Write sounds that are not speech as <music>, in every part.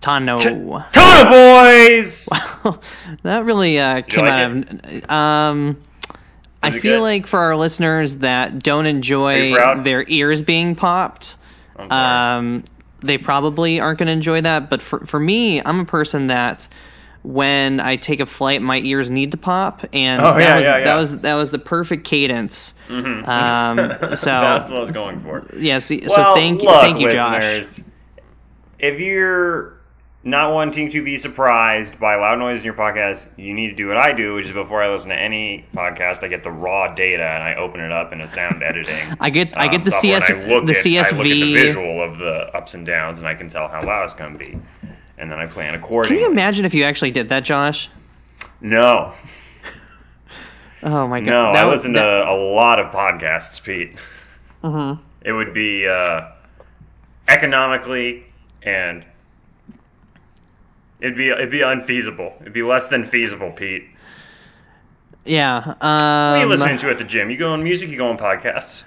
Tano. Tana boys. <laughs> that really uh, came like out of. Um, I feel good? like for our listeners that don't enjoy their ears being popped, um, they probably aren't going to enjoy that. But for for me, I'm a person that when I take a flight, my ears need to pop, and Oh, that yeah, was yeah, yeah. that was that was the perfect cadence. Mhm. Um, <laughs> That's what I was going for. yes, so Well, thank you, look, thank you, Josh. If you're not wanting to be surprised by loud noise in your podcast, you need to do what I do, which is before I listen to any podcast, I get the raw data and I open it up in a sound <laughs> editing. I get I um, get the software, CS I the at, I look at the CSV. visual of the ups and downs, and I can tell how loud it's going to be, and then I plan Can you imagine if you actually did that, Josh? No, Oh my god! no, That I would- listen to that- a lot of podcasts, Pete. Mhm. It would be uh, economically and it'd be it'd be unfeasible. It'd be less than feasible, Pete. Yeah. What are you Um, listening to at the gym? You go on music, you go on podcasts.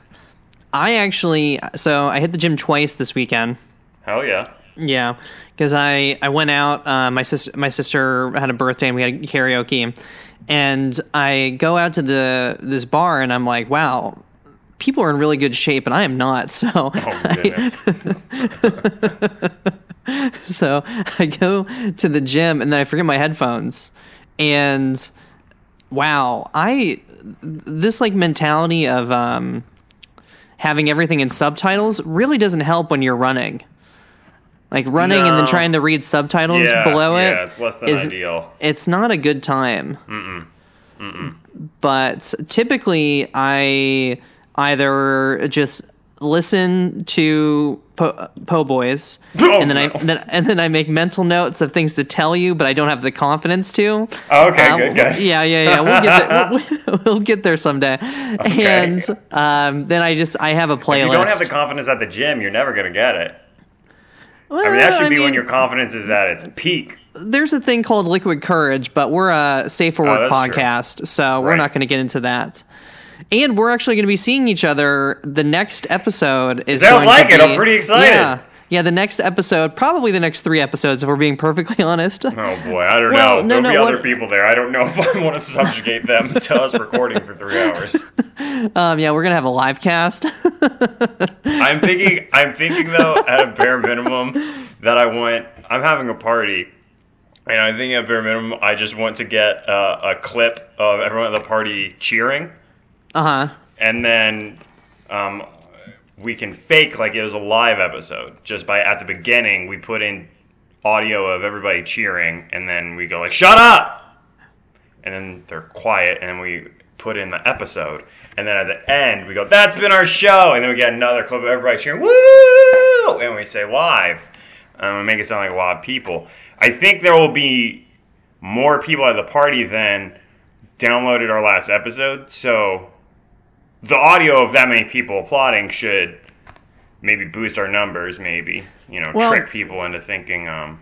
I actually, so I hit the gym twice this weekend. Hell yeah. Yeah, because I I went out. Uh, my sister my sister had a birthday and we had karaoke, and I go out to the this bar and I'm like, wow, people are in really good shape and I am not. So Oh, goodness. <laughs> <laughs> <laughs> so I go to the gym and then I forget my headphones, and wow, I this like mentality of um having everything in subtitles really doesn't help when you're running. Like running and then trying to read subtitles yeah, below it, yeah, it's less than is- ideal. it's not a good time. Mm-mm. Mm-mm. But typically, I either just listen to po, po boys, <laughs> Oh, and then I then, and then I make mental notes of things to tell you, but I don't have the confidence to. Oh, okay, good, good. Yeah, yeah, yeah. We'll get there. <laughs> We'll, we'll get there someday. okay. And um, then I just I have a playlist. If you don't have the confidence at the gym, you're never gonna get it. well, I mean, that should I be when your confidence is at its peak. there's a thing called liquid courage, but we're a safe for Oh, work true. podcast, so we're not going to get into that. And we're actually going to be seeing each other. The next episode is Sounds going like to it. I'm be- pretty excited. Yeah, yeah. The next episode, probably the next three episodes, if we're being perfectly <laughs> honest. Oh boy, I don't Well, know. no, There'll no, be what- other people there. I don't know <laughs> if I want to subjugate them <laughs> to us recording for three hours. Um, yeah, we're gonna have a live cast. I'm thinking. I'm thinking though, at a bare minimum, that I want. I'm having a party, and I think at bare minimum, I just want to get uh, a clip of everyone at the party cheering, uh huh. and then um, we can fake like it was a live episode. Just by at the beginning, we put in audio of everybody cheering, and then we go like, "Shut up!" and then they're quiet, and we put in the episode, and then at the end we go, "That's been our show," and then we get another clip of everybody cheering, "Woo!" and we say live, and we make it sound like a lot of people. I think there will be more people at the party than downloaded our last episode, so the audio of that many people applauding should maybe boost our numbers, maybe you know, Well- trick people into thinking um,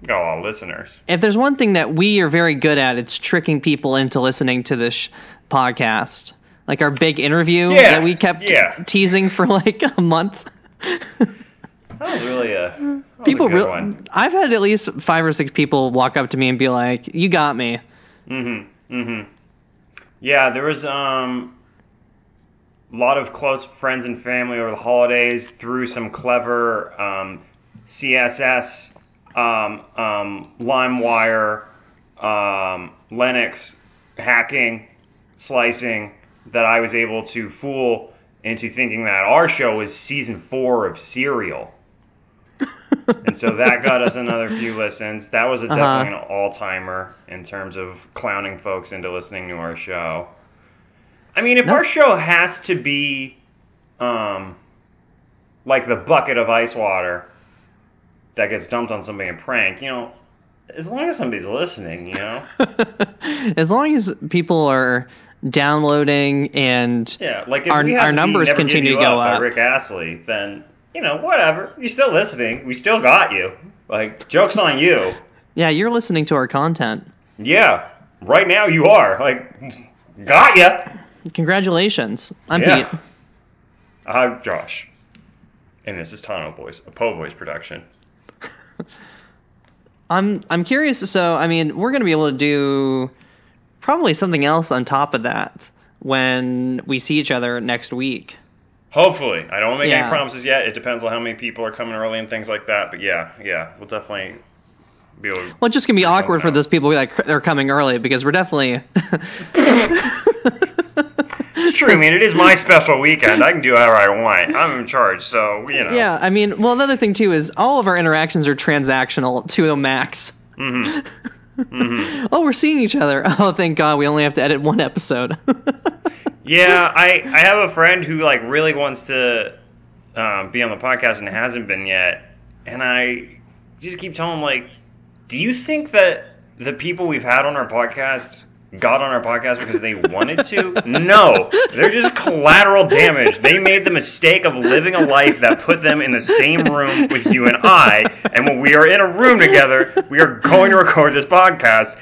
we got a lot of listeners. If there's one thing that we are very good at, it's tricking people into listening to this sh- podcast. Like our big interview Yeah, that we kept yeah. teasing for like a month. <laughs> That was really a was people really one. I've had at least five or six people walk up to me and be like, "You got me." Mm-hmm. Mm-hmm. Yeah, there was um lot of close friends and family over the holidays through some clever um, CSS, um, um, LimeWire, um, Linux hacking, slicing that I was able to fool into thinking that our show was season four of Serial. <laughs> and so that got us another few listens. That was a, Uh-huh. definitely an all timer in terms of clowning folks into listening to our show. I mean, if No. our show has to be um, like the bucket of ice water that gets dumped on somebody in prank, you know, as long as somebody's listening, you know. <laughs> as long as people are downloading and Yeah, like Our- our numbers continue to go Up up. Rick Astley, then you know whatever. You're still listening. We still got you. Like jokes on you. yeah, you're listening to our content. Yeah, right now you are. Like, got ya. Congratulations. I'm Yeah. Pete. I'm Josh, and this is Tano Boys, a Po Boys production. <laughs> I'm I'm curious. So I mean, we're gonna be able to do probably something else on top of that when we see each other next week. Hopefully, I don't want to make Yeah. any promises yet. It depends on how many people are coming early and things like that. But yeah, yeah, we'll definitely be able. Well, it's just gonna be awkward for those people that are coming early because we're definitely. <laughs> It's true. I mean, it is my special weekend. I can do whatever I want. I'm in charge, so you know. yeah, I mean, well, another thing too is all of our interactions are transactional to a max. Mm-hmm. <laughs> oh, we're seeing each other. <laughs> Oh, thank God, we only have to edit one episode. Yeah, I I have a friend who like really wants to um, be on the podcast and hasn't been yet, and I just keep telling him like, do you think that the people we've had on our podcast got on our podcast because they wanted to? <laughs> no, they're just collateral damage. They made the mistake of living a life that put them in the same room with you and I, and when we are in a room together, we are going to record this podcast,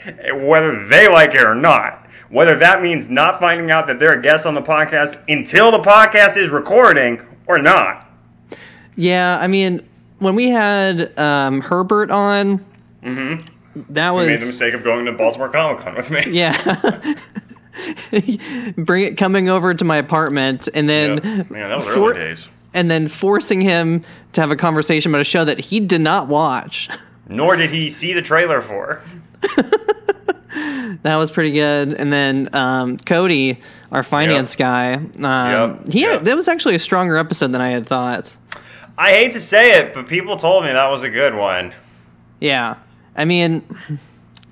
whether they like it or not. Whether that means not finding out that they're a guest on the podcast until the podcast is recording or not. yeah, I mean, when we had um, Herbert on, Mm-hmm. that I made the mistake of going to Baltimore Comic Con with me. <laughs> yeah. <laughs> Bring it coming over to my apartment and then Yep. Man, that was for- early days. and then forcing him to have a conversation about a show that he did not watch. <laughs> Nor did he see the trailer for. That was pretty good. And then um, Cody, our finance guy, um, Yep, he yep. that was actually a stronger episode than I had thought. I hate to say it, but people told me that was a good one. Yeah, I mean,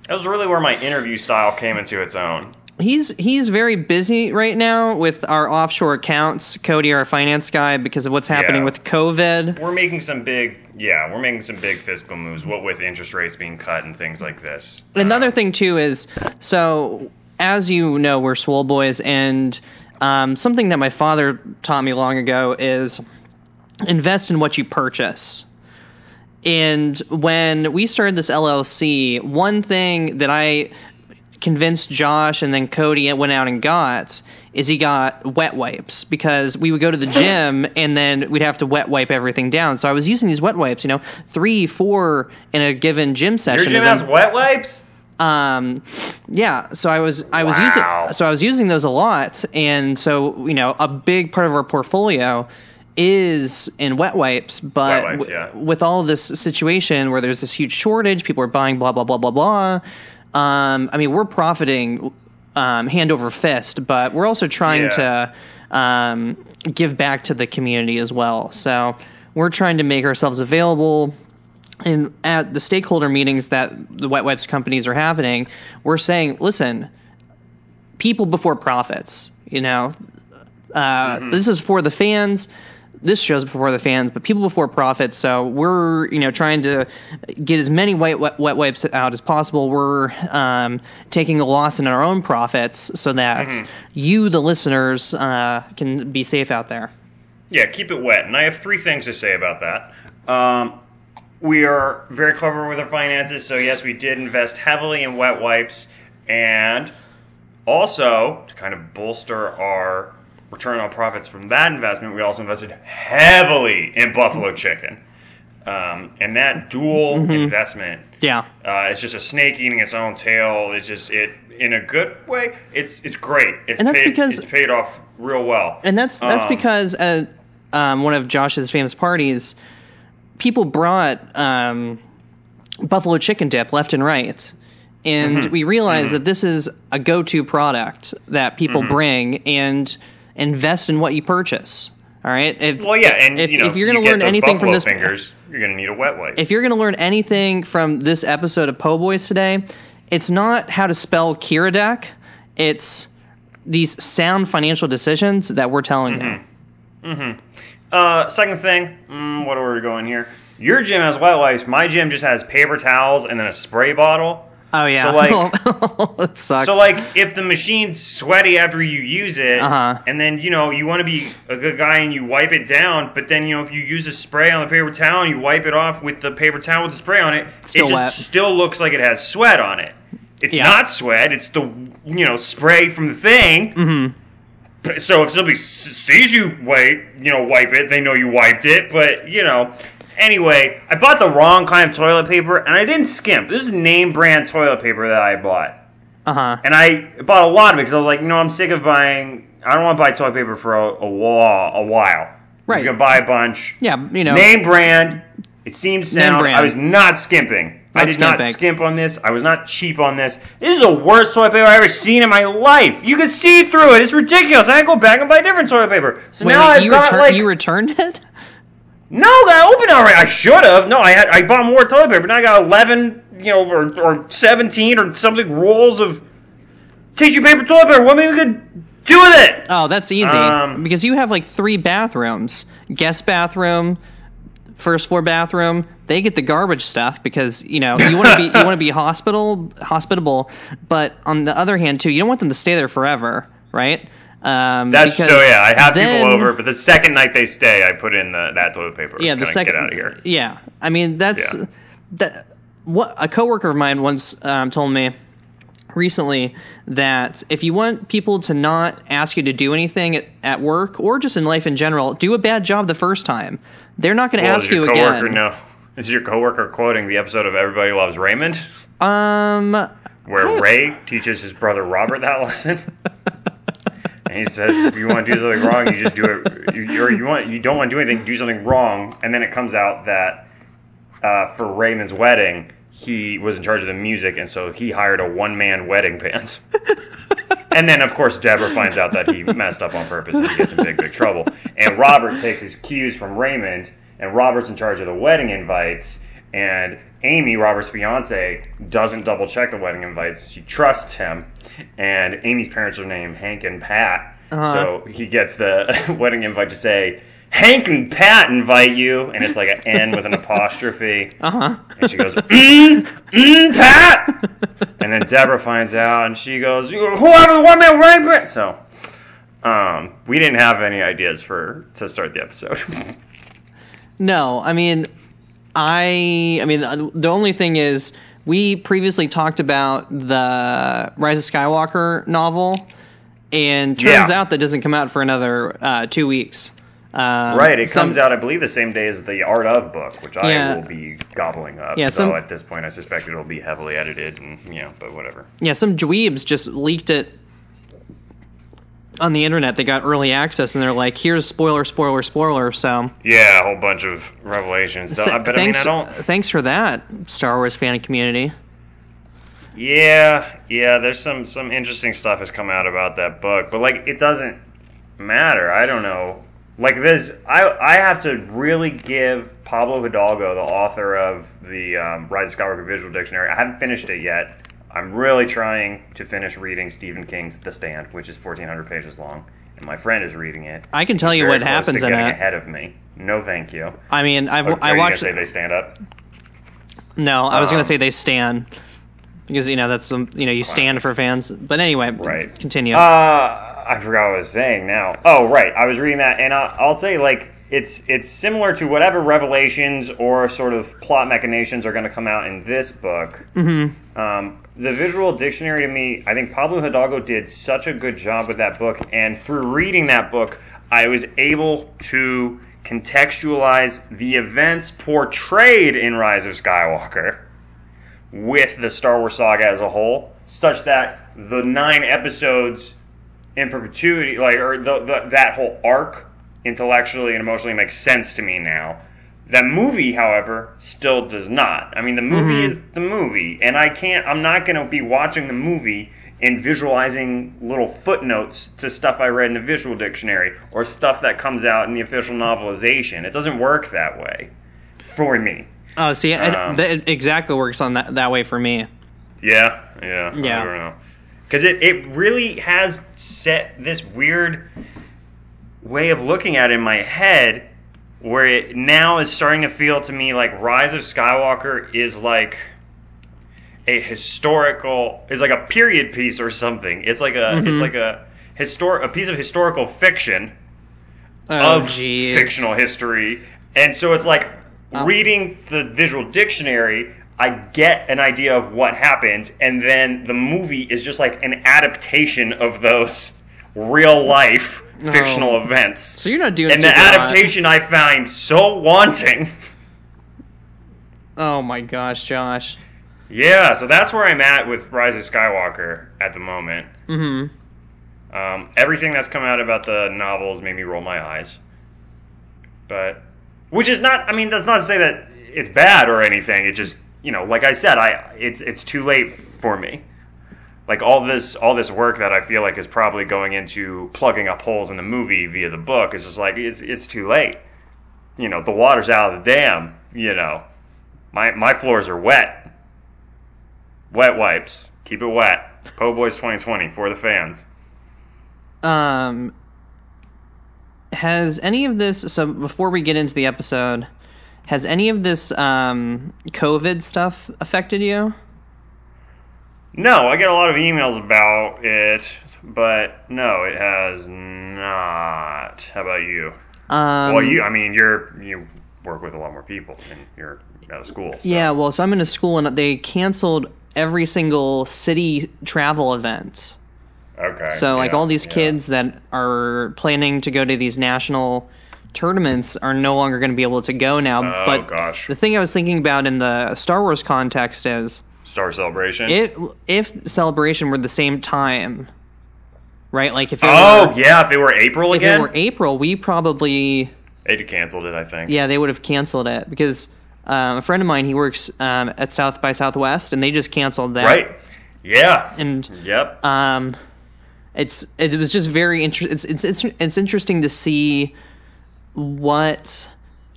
That was really where my interview style came into its own. he's he's very busy right now with our offshore accounts. Cody, our finance guy, because of what's happening Yeah. with COVID. We're making some big, yeah, we're making some big fiscal moves. What with interest rates being cut and things like this. Another Uh, thing too is so as you know, we're swole boys, and um, something that my father taught me long ago is invest in what you purchase. And when we started this LLC, one thing that I convinced Josh and then Cody went out and got is he got wet wipes because we would go to the gym <laughs> and then we'd have to wet wipe everything down. So I was using these wet wipes, you know, three, four in a given gym session. Your session. gym as has I'm- wet wipes? um yeah so i was i was Wow. using so i was using those a lot and so you know a big part of our portfolio is in wet wipes but Wet wipes, w- with all this situation where there's this huge shortage people are buying blah blah blah blah blah um i mean we're profiting um hand over fist but we're also trying Yeah. to um give back to the community as well so we're trying to make ourselves available and at the stakeholder meetings that the wet wipes companies are having, we're saying, listen, people before profits. You know, uh, this is for the fans. This show's before the fans, but people before profits. So we're you know trying to get as many wet wet, wet wipes out as possible. We're um, taking a loss in our own profits so that you, the listeners, uh, can be safe out there. Yeah, keep it wet. And I have three things to say about that. Um, we are very clever with our finances, so yes, we did invest heavily in wet wipes, and also to kind of bolster our return on profits from that investment, we also invested heavily in buffalo chicken. Um, and that dual investment Yeah. uh, it's just a snake eating its own tail. It's just it in a good way. It's it's great. It's And that's paid, because- it's paid off real well. And that's that's Um, because at um, one of Josh's famous parties, people brought um, buffalo chicken dip left and right, and Mm-hmm. we realized that this is a go-to product that people Mm-hmm. bring and invest in what you purchase. All right. If, Well, yeah, and if, you know, if you're going to get learn anything from this, fingers, you're going to need a wet wipe. if you're going to learn anything from this episode of Po Boys today, it's not how to spell Keeradak. It's these sound financial decisions that we're telling Mm-hmm. you. uh, second thing, mm, what are we going here? Your gym has wet wipes. My gym just has paper towels and then a spray bottle. Oh yeah. So, like- <laughs> it sucks. So like, if the machine's sweaty after you use it, Uh-huh. and then you know you want to be a good guy and you wipe it down, but then you know if you use a spray on the paper towel and you wipe it off with the paper towel with the spray on it, Still it just wet. still looks like it has sweat on it. It's Yeah. not sweat. It's the you know spray from the thing. Mm-hmm. So if somebody sees you wipe, you know, wipe it, they know you wiped it. But you know, Anyway, I bought the wrong kind of toilet paper, and I didn't skimp. This is name brand toilet paper that I bought. Uh huh. And I bought a lot of it because I was like, you know, I'm sick of buying. I don't want to buy toilet paper for a, a while. A while. Right. You're gonna buy a bunch. Yeah, you know. Name brand. It seems sound. brand. I was not skimping. I Not did not skimp on this. I was not cheap on this. This is the worst toilet paper I've ever seen in my life. You can see through it. It's ridiculous. I had to go back and buy different toilet paper. So Wait, now wait, I've you, got return- like you returned it? No, I opened already. I should have. No, I had. I bought more toilet paper. But now I got eleven, you know, or, or seventeen or something rolls of tissue paper toilet paper. What maybe we could do with it? Oh, that's easy. Um, because you have like three bathrooms guest bathroom, first floor bathroom. They get the garbage stuff because you know you want to be you want to be <laughs> hospital hospitable, but on the other hand too, you don't want them to stay there forever, right? Um, That's so. Yeah, I have then- people over, but the second night they stay, I put in the, that toilet paper. Yeah, the second. get out of here. Yeah, I mean that's Yeah. that. What a coworker of mine once um, told me recently that if you want people to not ask you to do anything at, at work or just in life in general, do a bad job the first time. They're not going to Well, ask is your you coworker again. no? Is your coworker quoting the episode of Everybody Loves Raymond, Um, where I- Ray teaches his brother Robert that <laughs> lesson? And he says, if you want to do something wrong, you just do it. You, or you want you don't want to do anything, do something wrong, and then it comes out that uh, for Raymond's wedding, he was in charge of the music, and so he hired a one man wedding band. <laughs> And then, of course, Deborah finds out that he messed up on purpose and he gets in big, big trouble. And Robert takes his cues from Raymond, and Robert's in charge of the wedding invites. And Amy, Robert's fiance, doesn't double check the wedding invites. She trusts him. And Amy's parents are named Hank and Pat. Uh-huh. So he gets the <laughs> wedding invite to say, Hank and Pat invite you. And it's like an N with an apostrophe. <laughs> uh huh. And she goes, mm, mm, Pat. And then Deborah finds out, and she goes, "Whoever the one man wedding. So, um, we didn't have any ideas for to start the episode. <laughs> No, I mean, I, I mean, uh, the only thing is, we previously talked about the Rise of Skywalker novel, and turns Yeah. out that doesn't come out for another uh, two weeks. Um, right, it some- comes out, I believe, the same day as the Art of book, which I will be gobbling up. Yeah, so some- at this point, I suspect it'll be heavily edited, and you know, but whatever. Yeah, some dweebs just leaked it on the internet. They got early access, and they're like, "Here's spoiler, spoiler, spoiler." So, Yeah, a whole bunch of revelations. So, but I mean, thanks, I don't. thanks for that, Star Wars fan community. Yeah, yeah. There's some some interesting stuff has come out about that book, but like it doesn't matter. I don't know. Like this, I I have to really give Pablo Hidalgo, the author of the um, Rise of Skywalker Visual Dictionary. I haven't finished it yet. I'm really trying to finish reading Stephen King's The Stand, which is 1,400 pages long, and my friend is reading it. I can tell you what to happens in it. ahead of me. No, thank you. I mean, I've, Are, I are watched. say they stand up? No, I was Um, gonna say they stand because you know that's the you know you stand for fans. But anyway, Right. Continue. Uh, I forgot what I was saying now. Oh, right. I was reading that, and I, I'll say like it's it's similar to whatever revelations or sort of plot machinations are going to come out in this book. Mm-hmm. Um, the visual dictionary to me, I think Pablo Hidalgo did such a good job with that book, and through reading that book, I was able to contextualize the events portrayed in Rise of Skywalker with the Star Wars saga as a whole, such that the nine episodes in perpetuity, like or the, the, that whole arc, intellectually and emotionally makes sense to me now. That movie, however, still does not. I mean, the movie is the movie, and I can't. I'm not going to be watching the movie and visualizing little footnotes to stuff I read in the visual dictionary or stuff that comes out in the official novelization. It doesn't work that way for me. oh, see, it, um, it exactly works on that that way for me. Yeah, yeah, Yeah. I don't know, because it it really has set this weird way of looking at it in my head, where it now is starting to feel to me like Rise of Skywalker is like a historical, is like a period piece or something. It's like a it's mm-hmm. like a histor a piece of historical fiction Oh, of jeez. fictional history. And so it's like Oh. reading the visual dictionary, I get an idea of what happened, and then the movie is just like an adaptation of those real life fictional events. So you're not doing And the hot. adaptation I find so wanting. Oh my gosh, Josh. Yeah, so that's where I'm at with Rise of Skywalker at the moment. Mm-hmm. Um, everything that's come out about the novels made me roll my eyes. But, which is not. I mean, that's not to say that it's bad or anything. It just, you know, like I said, I it's it's too late for me. Like all this all this work that I feel like is probably going into plugging up holes in the movie via the book is just like it's it's too late. You know, the water's out of the dam. You know, my my floors are wet. Wet wipes. Keep it wet. Po Boys 2020 for the fans. Um, has any of this? So before we get into the episode, has any of this um, COVID stuff affected you? No, I get a lot of emails about it, but no, it has not. How about you? Um, well, you, I mean, you're you work with a lot more people, and you're out of school. So. Yeah, well, so I'm in a school and they canceled every single city travel event. Okay. So like yeah, all these yeah. kids that are planning to go to these national tournaments are no longer going to be able to go now. Oh but gosh. the thing I was thinking about in the Star Wars context is Star Celebration. it if celebration were the same time, right? Like if it oh were, yeah, if they were April if again, if it were April, we probably they'd have canceled it. I think. yeah they would have canceled it because um, a friend of mine he works um, at South by Southwest and they just canceled that. Right. Yeah. And Yep. um, it's it was just very interesting. It's, it's it's it's interesting to see what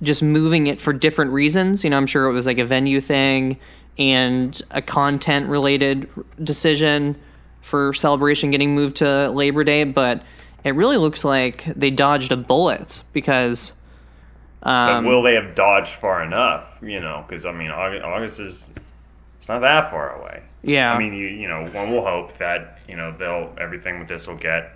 just moving it for different reasons. You know, I'm sure it was like a venue thing and a content related decision for celebration getting moved to Labor Day, but it really looks like they dodged a bullet because. but Um, will they have dodged far enough? You know, because I mean, August, August is it's not that far away. yeah, I mean, you you know, one will hope that you know they'll everything with this will get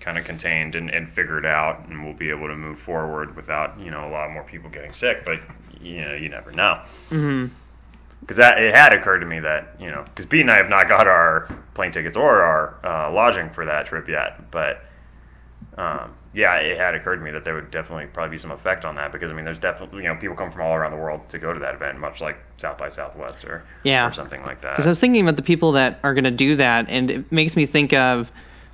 kind of contained and, and figured out, and we'll be able to move forward without you know a lot more people getting sick. But you know, you never know. hmm Because that it had occurred to me that you know, because Pete and I have not got our plane tickets or our uh, lodging for that trip yet, but. Um, yeah, it had occurred to me that there would definitely probably be some effect on that because I mean, there's definitely you know people come from all around the world to go to that event, much like South by Southwest or Yeah. or something like that. Because I was thinking about the people that are going to do that, and it makes me think of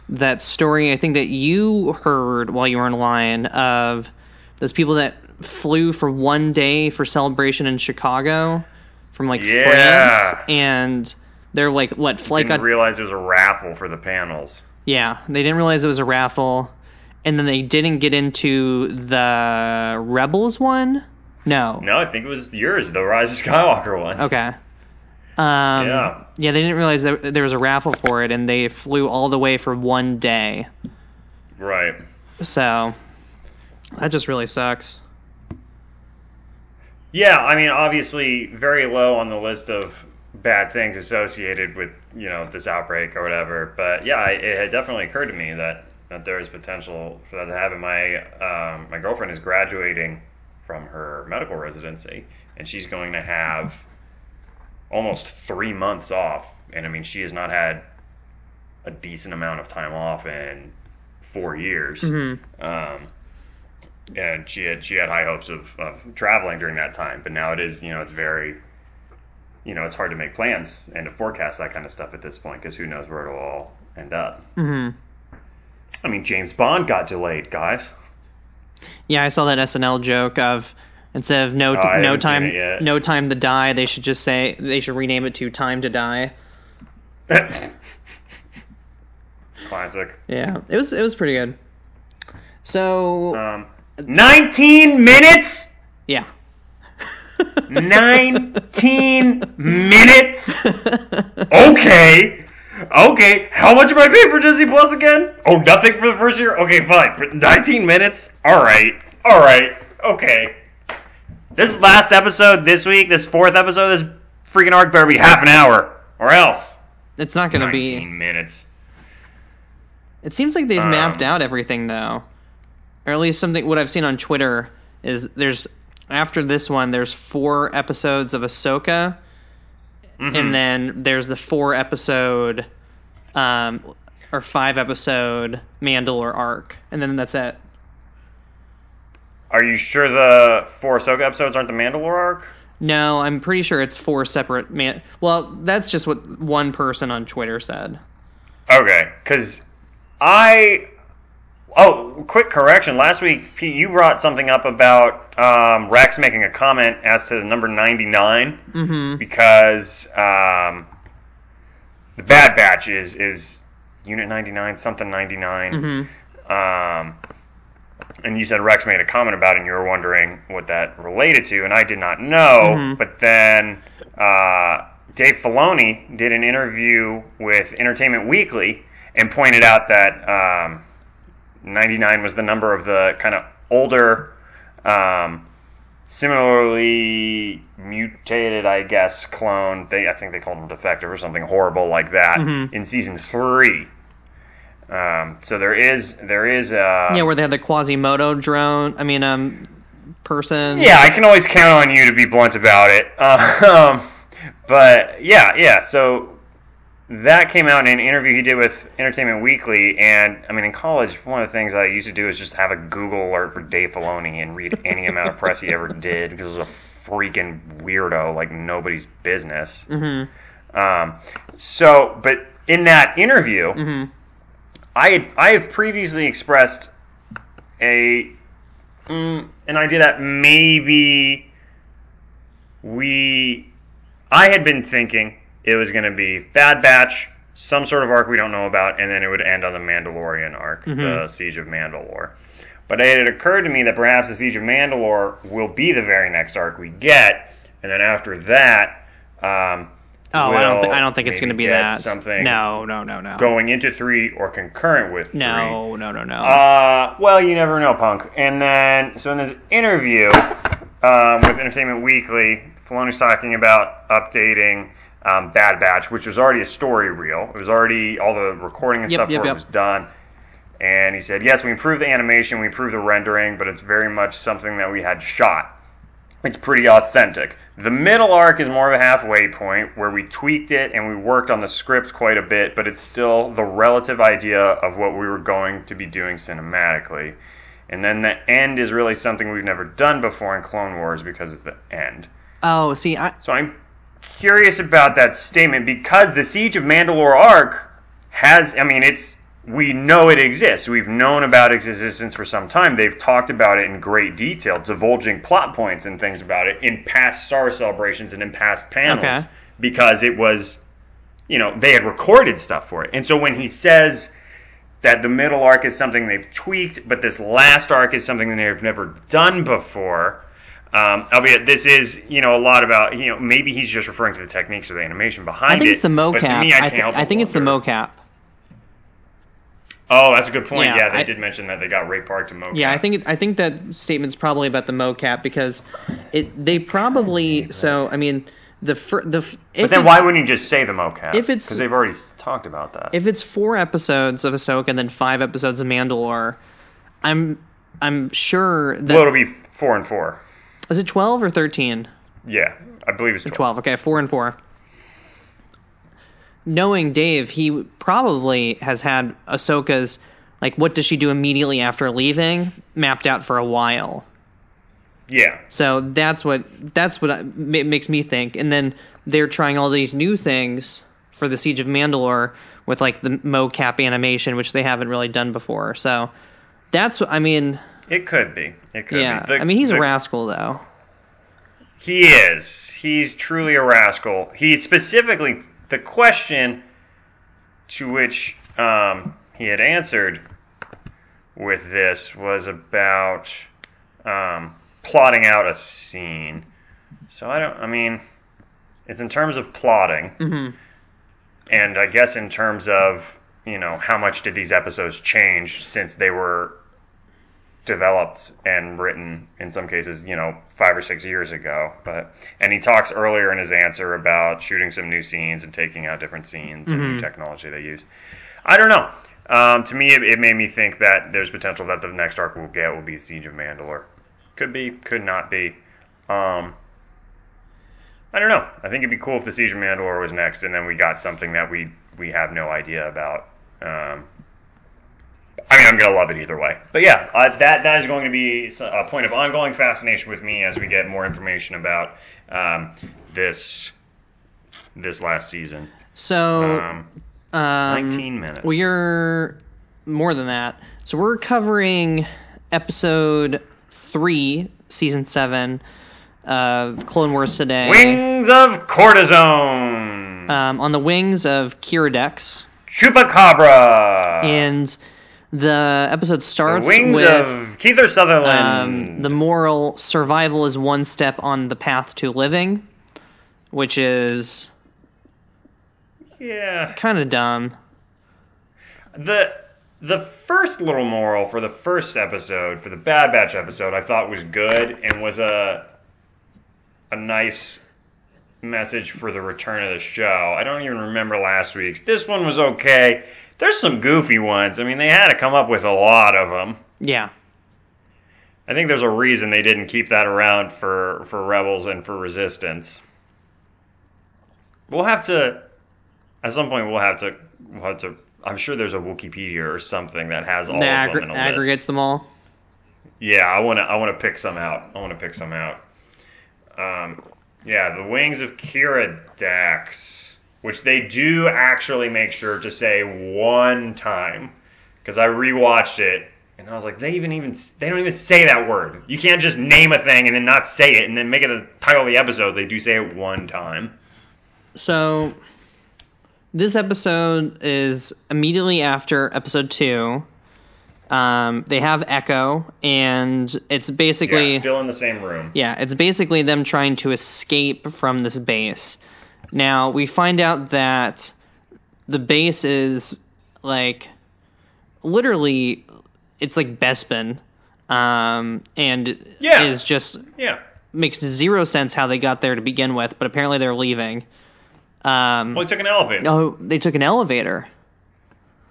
that story I think that you heard while you were in line of those people that flew for one day for celebration in Chicago from like Yeah. France, and they're like what flight Didn't got realize it was a raffle for the panels. yeah they didn't realize it was a raffle, and then they didn't get into the Rebels one. No, No, I think it was yours, the Rise of Skywalker one. Okay. Um, Yeah. Yeah, they didn't realize that there was a raffle for it, and they flew all the way for one day. Right. So that just really sucks. Yeah, I mean, obviously, very low on the list of bad things associated with you know this outbreak or whatever. But yeah, it, had definitely occurred to me that that there is potential for that to happen. My um, my girlfriend is graduating from her medical residency, and she's going to have almost three months off. And I mean, she has not had a decent amount of time off in four years. Um, and she had she had high hopes of, of traveling during that time, but now it is you know it's very you know it's hard to make plans and to forecast that kind of stuff at this point because who knows where it'll all end up. Mm-hmm. I mean, James Bond got delayed, guys. Yeah, I saw that SNL joke of instead of no Oh, no time no time to die, they should just say they should rename it to Time to Die. <laughs> Classic. Yeah, it was it was pretty good. So Um, Nineteen minutes. yeah, 19 minutes? Okay. Okay. How much am I paying for Disney Plus again? Oh, nothing for the first year? Okay, fine. For 19 minutes? Alright. Alright. Okay. This last episode this week, this fourth episode, this freaking arc better be half an hour. Or else. it's not gonna be. 19 minutes. It seems like they've Um, mapped out everything though, or at least something. What I've seen on Twitter is there's after this one there's four episodes of Ahsoka, Mhm. and then there's the four episode, um, or five episode Mandalore arc, and then that's it. Are you sure the four Ahsoka episodes aren't the Mandalore arc? No, I'm pretty sure it's four separate man. Well, that's just what one person on Twitter said. Okay, because I. Oh, quick correction. Last week, Pete, you brought something up about um, Rex making a comment as to the number 99 Mm-hmm. because um, the Bad Batch is, is Unit 99, something 99. Mm-hmm. Um, and you said Rex made a comment about it, and you were wondering what that related to, and I did not know. Mhm. But then uh, Dave Filoni did an interview with Entertainment Weekly and pointed out that um, 99 was the number of the kind of older, um, similarly mutated, I guess, clone. They, I think they called him defective or something horrible like that Mhm. in season three. Um, so there is there is a Yeah, where they had the Quasimodo drone. I mean, um, person. Yeah, I can always count on you to be blunt about it. Uh, <laughs> um, but yeah, yeah. So that came out in an interview he did with Entertainment Weekly, and I mean, in college, one of the things I used to do is just have a Google alert for Dave Filoni and read any amount of press he ever did because he was a freaking weirdo like nobody's business. Mm-hmm. Um, so, but in that interview, Mm-hmm. I had, I have previously expressed a mm, an idea that maybe we I had been thinking it was going to be Bad Batch, some sort of arc we don't know about, and then it would end on the Mandalorian arc, the Siege of Mandalore. But it had occurred to me that perhaps the Siege of Mandalore will be the very next arc we get, and then after that, um, Oh, I don't. Th- I don't think it's going to be that. something No, no, no, no. going into three or concurrent with three. No, no, no, no. Uh, well, you never know, punk. And then, so in this interview um, with Entertainment Weekly, Filoni's talking about updating um, Bad Batch, which was already a story reel. It was already all the recording and Yep, stuff yep, for it yep. was done. And he said, yes, we improved the animation, we improved the rendering, but it's very much something that we had shot. It's pretty authentic. The middle arc is more of a halfway point where we tweaked it and we worked on the script quite a bit, but it's still the relative idea of what we were going to be doing cinematically. And then the end is really something we've never done before in Clone Wars because it's the end. oh, see, I, So I'm curious about that statement because the Siege of Mandalore arc has, I mean, it's, we know it exists. We've known about its existence for some time. They've talked about it in great detail, divulging plot points and things about it in past Star celebrations and in past panels Okay. because it was, you know, they had recorded stuff for it. And so when he says, that the middle arc is something they've tweaked, but this last arc is something that they've never done before. Um, albeit this is, you know, a lot about, you know, maybe he's just referring to the techniques or the animation behind it. I think it. it's the mocap. me, I, I, help I think it's the mocap. Oh, that's a good point. Yeah, Yeah, they I- did mention that they got Ray Park to mocap. Yeah, I think it, I think that statement's probably about the mocap because it they probably so I mean the fir- the if But then why wouldn't you just say the mocap? if it's- because they've already talked about that. if it's four episodes of Ahsoka and then five episodes of Mandalore, I'm I'm sure that well, it'll be four and four. Is it twelve or thirteen? Yeah, I believe it's 12. 12. Okay, 4 and 4. Knowing Dave, he probably has had Ahsoka's like what does she do immediately after leaving mapped out for a while. Yeah, So that's what that's what I- makes me think. And then they're trying all these new things for the Siege of Mandalore with like the mocap animation, which they haven't really done before. So that's what I mean. It could be. It could Yeah, be. The- I mean he's the- a rascal though. He is. He's truly a rascal. He specifically the question to which um, he had answered with this was about um, plotting out a scene. So I don't. I mean, it's in terms of plotting, mm-hmm. and I guess in terms of you know how much did these episodes change since they were developed and written in some cases, you know, five or six years ago. But and he talks earlier in his answer about shooting some new scenes and taking out different scenes and new technology they use. I don't know. Um, to me, it, it made me think that there's potential that the next arc we'll get will be Siege of Mandalore. Could be, could not be. Um, I don't know. I think it'd be cool if the Siege of Mandalore was next, and then we got something that we we have no idea about. Um, I mean, I'm gonna love it either way. But yeah, uh, that that is going to be a point of ongoing fascination with me as we get more information about um, this this last season. So, Um, um, 19 minutes. We're more than that. So we're covering episode three, season seven of Clone Wars today. Wings of cortisone. Um, on the wings of Keeradaks, Chupacabra. and the episode the starts wings with of Keither Sutherland. um, the moral survival is one step on the path to living, which is yeah. kind of dumb. The the first little moral for the first episode, for the Bad Batch episode, I thought was good and was a a nice message for the return of the show. I don't even remember last week's. This one was okay. There's some goofy ones. I mean, they had to come up with a lot of them. Yeah. I think there's a reason they didn't keep that around for for Rebels and for Resistance. We'll have to at some point we'll have to we'll have to I'm sure there's a Wikipedia or something that has all The of aggr- them in a list. aggregates them all. Yeah, I want to I want to pick some out. I want to pick some out. Um, yeah, the wings of Kira Dax, which they do actually make sure to say one time, because I rewatched it and I was like, they even even they don't even say that word. You can't just name a thing and then not say it and then make it the title of the episode. They do say it one time. So, this episode is immediately after episode two. Um, they have Echo, and it's basically Yeah, still in the same room. yeah, it's basically them trying to escape from this base. Now we find out that the base is like literally it's like Bespin, um, and Yeah. is just Yeah. makes zero sense how they got there to begin with, but apparently they're leaving. Um, Well, he took an elevator. No, they took an elevator,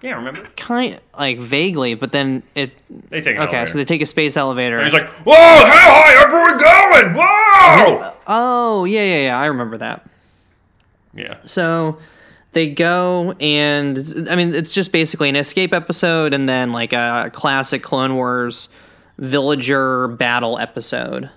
Yeah, remember? kind like vaguely, but then it. They take an Okay, elevator. so they take a space elevator. and he's like, "Whoa, how high up are we going? Whoa!" oh yeah, yeah, yeah, I remember that. Yeah. So they go and I mean it's just basically an escape episode and then like a classic Clone Wars villager battle episode.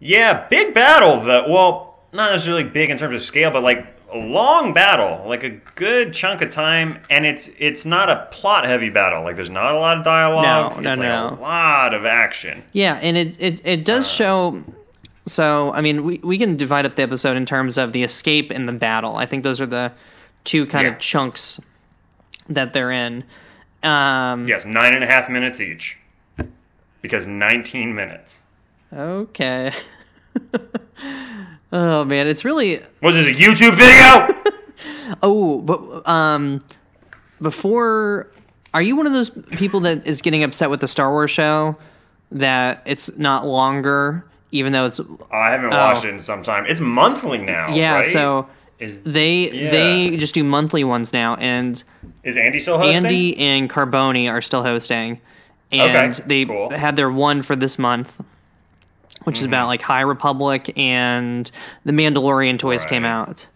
Yeah, big battle. The well, not necessarily big in terms of scale, but like a long battle, like a good chunk of time, and it's it's not a plot heavy battle. Like there's not a lot of dialogue. No, no, it's like no. a lot of action. Yeah, and it it, it does uh. show. So I mean, we we can divide up the episode in terms of the escape and the battle. I think those are the two kind Yeah. of chunks that they're in. Um, Yes, nine and a half minutes each, because 19 minutes. Okay. <laughs> oh man, it's really Was this a YouTube video? <laughs> Oh, but um, before, are you one of those people that is getting upset with the Star Wars show that it's not longer, even though it's I haven't watched it in some time. It's monthly now. Oh. yeah? right? So is they Yeah. they just do monthly ones now, and is Andi still hosting? Andi and Carboni are still hosting, and Okay, they cool. had their one for this month. Which Mm-hmm. is about like High Republic and the Mandalorian toys came out.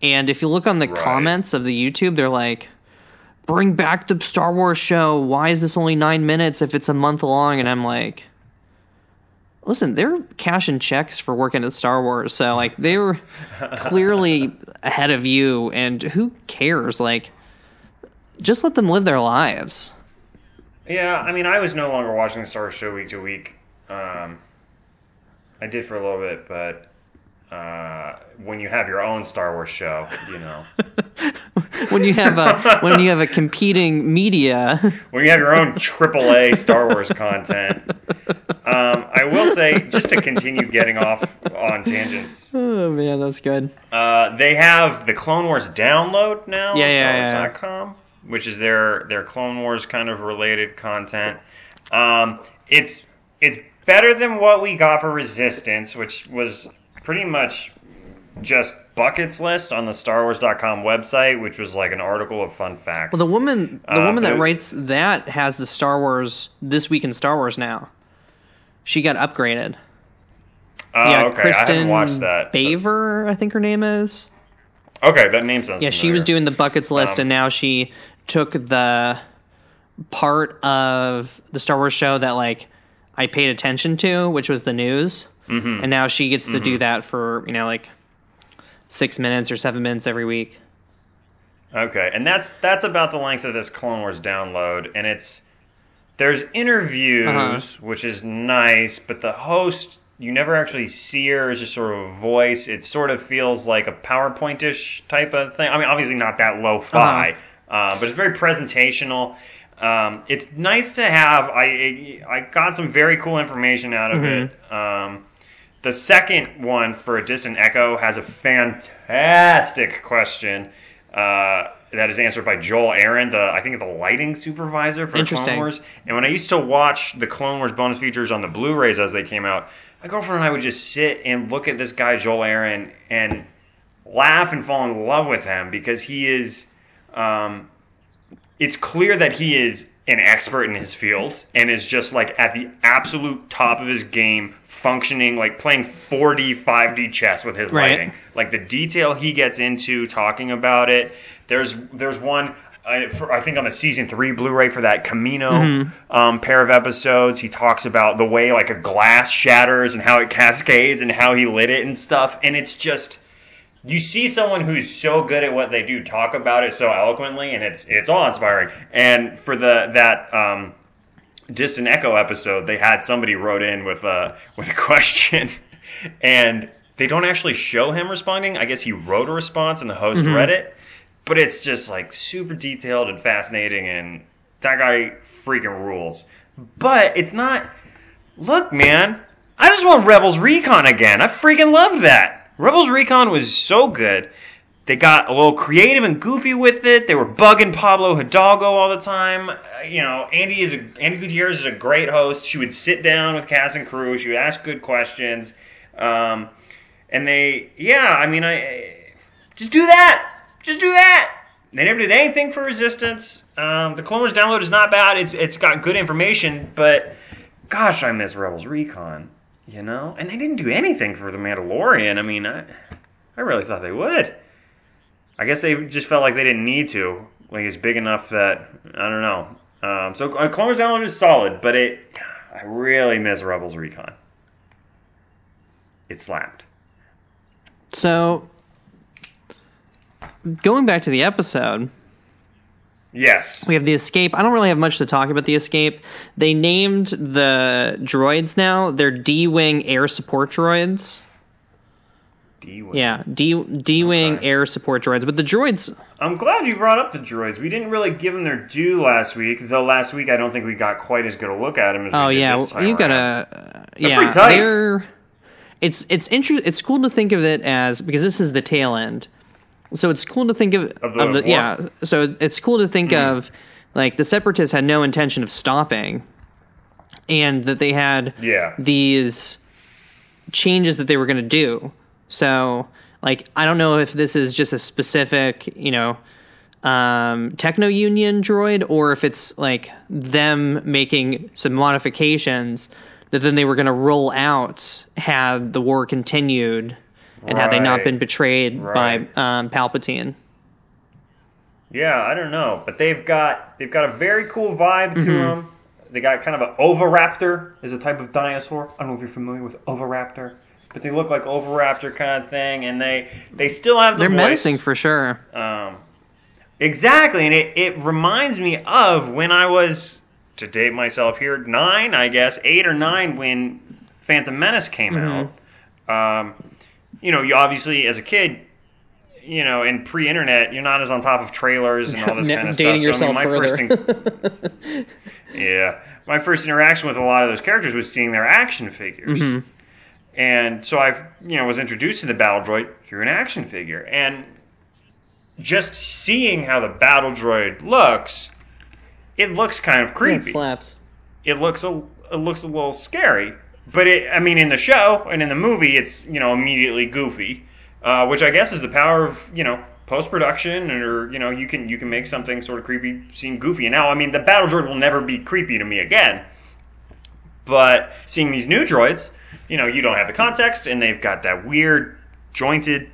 And if you look on the Right. comments of the YouTube, they're like, bring back the Star Wars show. Why is this only nine minutes if it's a month long? And I'm like, listen, they're cashing checks for working at Star Wars. So, like, they were clearly <laughs> ahead of you. And who cares? Like, just let them live their lives. Yeah, I mean, I was no longer watching the Star Wars show week to week. Um, I did for a little bit, but uh, when you have your own Star Wars show, you know, <laughs> When you have a when you have a competing media, <laughs> when you have your own AAA Star Wars content, um, I will say, just to continue getting off on tangents, <laughs> oh man, that's good. uh, they have the Clone Wars download now, Yeah, yeah, yeah. StarWars.com, which is their their Clone Wars kind of related content. Um, it's it's better than what we got for Resistance, which was pretty much just buckets list on the StarWars.com website, which was like an article of fun facts. Well, the woman, the Uh, woman that writes that has the Star Wars this week in Star Wars now. She got upgraded. oh, yeah, okay, I Kristin haven't watched that. Baver, I think her name is. Okay, that name sounds. Yeah, she was doing the buckets list, Um, and now she took the part of the Star Wars show that like I paid attention to, which was the news. Mm-hmm. And now she gets to do that for, you know, like six minutes or seven minutes every week. Okay, and that's that's about the length of this Clone Wars download, and it's there's interviews, Uh-huh. which is nice, but the host you never actually see her as just sort of a voice. It sort of feels like a PowerPoint-ish type of thing. I mean, obviously not that lo-fi, Uh-huh. uh, but it's very presentational. Um, it's nice to have. I I got some very cool information out of Mm-hmm. it. Um, the second one for a distant echo has a fantastic question uh, that is answered by Joel Aron, the I think the lighting supervisor for Clone. Wars. And when I used to watch the Clone Wars bonus features on the Blu-rays as they came out, my girlfriend and I would just sit and look at this guy Joel Aron and laugh and fall in love with him because he is. Um, it's clear that he is an expert in his fields and is just like at the absolute top of his game, functioning like playing 4D, 5D chess with his Right. lighting. Like the detail he gets into talking about it. There's there's one. I, for, I think on the season three Blu-ray for that Kamino um, pair of episodes, he talks about the way like a glass shatters and how it cascades and how he lit it and stuff. And it's just you see someone who's so good at what they do talk about it so eloquently and it's it's awe inspiring and for the that um distant echo episode they had somebody wrote in with a with a question <laughs> and they don't actually show him responding. I guess he wrote a response and the host read it but it's just like super detailed and fascinating and that guy freaking rules. But it's not look man i just want rebels recon again. I freaking love that rebels recon was so good they got a little creative and goofy with it. They were bugging Pablo Hidalgo all the time. Uh, You know, Andi is a Andi Gutierrez is a great host. She would sit down with cast and crew. She would ask good questions, um, and they, yeah, I mean, I, just do that, just do that. They never did anything for Resistance. Um, the Clone Wars download is not bad. It's it's got good information, but gosh, I miss Rebels Recon. You know, and they didn't do anything for the Mandalorian. I mean, I, I really thought they would. I guess they just felt like they didn't need to. Like it's big enough that I don't know. Um, so uh, Clone Wars Download is solid, but it I really miss Rebels Recon. It slapped. So, going back to the episode, Yes. we have the escape. I don't really have much to talk about the escape. They named the droids now. They're D Wing air support droids. D-Wing. Yeah, D D Wing Okay. air support droids. But the droids, I'm glad you brought up the droids. We didn't really give them their due last week, though last week I don't think we got quite as good a look at them as oh we did yeah, this time you around. Uh, gotta, yeah, tight. they're. It's it's inter- It's cool to think of it as because this is the tail end, so it's cool to think of Of the war? yeah. So it's cool to think of like the separatists had no intention of stopping, and that they had Yeah. these changes that they were going to do. So, like, I don't know if this is just a specific, you know, um, techno union droid or if it's like them making some modifications that then they were going to roll out had the war continued and had they not been betrayed Right. by um, Palpatine. Yeah, I don't know, but they've got they've got a very cool vibe to Mm-hmm. them. They got kind of an oviraptor is a type of dinosaur. I don't know if you're familiar with oviraptor, but they look like oviraptor kind of thing, and they they still have the They're voice. menacing for sure. Um, exactly, and it, it reminds me of when I was, to date myself here, nine, I guess, eight or nine, when Phantom Menace came Mm-hmm. out. Um, you know, you obviously, as a kid, you know, in pre-internet, you're not as on top of trailers and all this <laughs> kind of dating stuff. So, I mean, my further. first, in- <laughs> yeah, my first interaction with a lot of those characters was seeing their action figures. Mm-hmm. And so I, you know, was introduced to the battle droid through an action figure, and just seeing how the battle droid looks, it looks kind of It creepy. slaps. It looks a it looks a little scary, but it, I mean, in the show and in the movie, it's you know immediately goofy, uh, which I guess is the power of you know post production, or you know you can you can make something sort of creepy seem goofy. And now, I mean, the battle droid will never be creepy to me again. But seeing these new droids, you know, you don't have the context, and they've got that weird jointed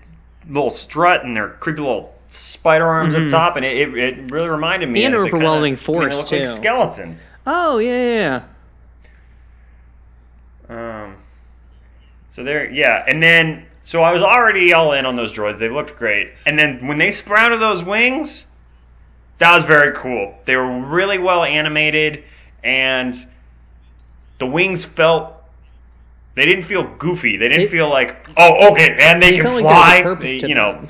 little strut and their creepy little spider arms up top, and it, it, it really reminded me. Mm-hmm. And of the kinda- overwhelming I mean, they force, too. Like skeletons. Oh yeah, yeah, yeah. So there, yeah, and then so I was already all in on those droids. They looked great, and then when they sprouted those wings, that was very cool. They were really well animated, and the wings felt. They didn't feel goofy. They didn't It- feel like, oh, okay, and they, It can felt like there was a fly. purpose They- you know, them.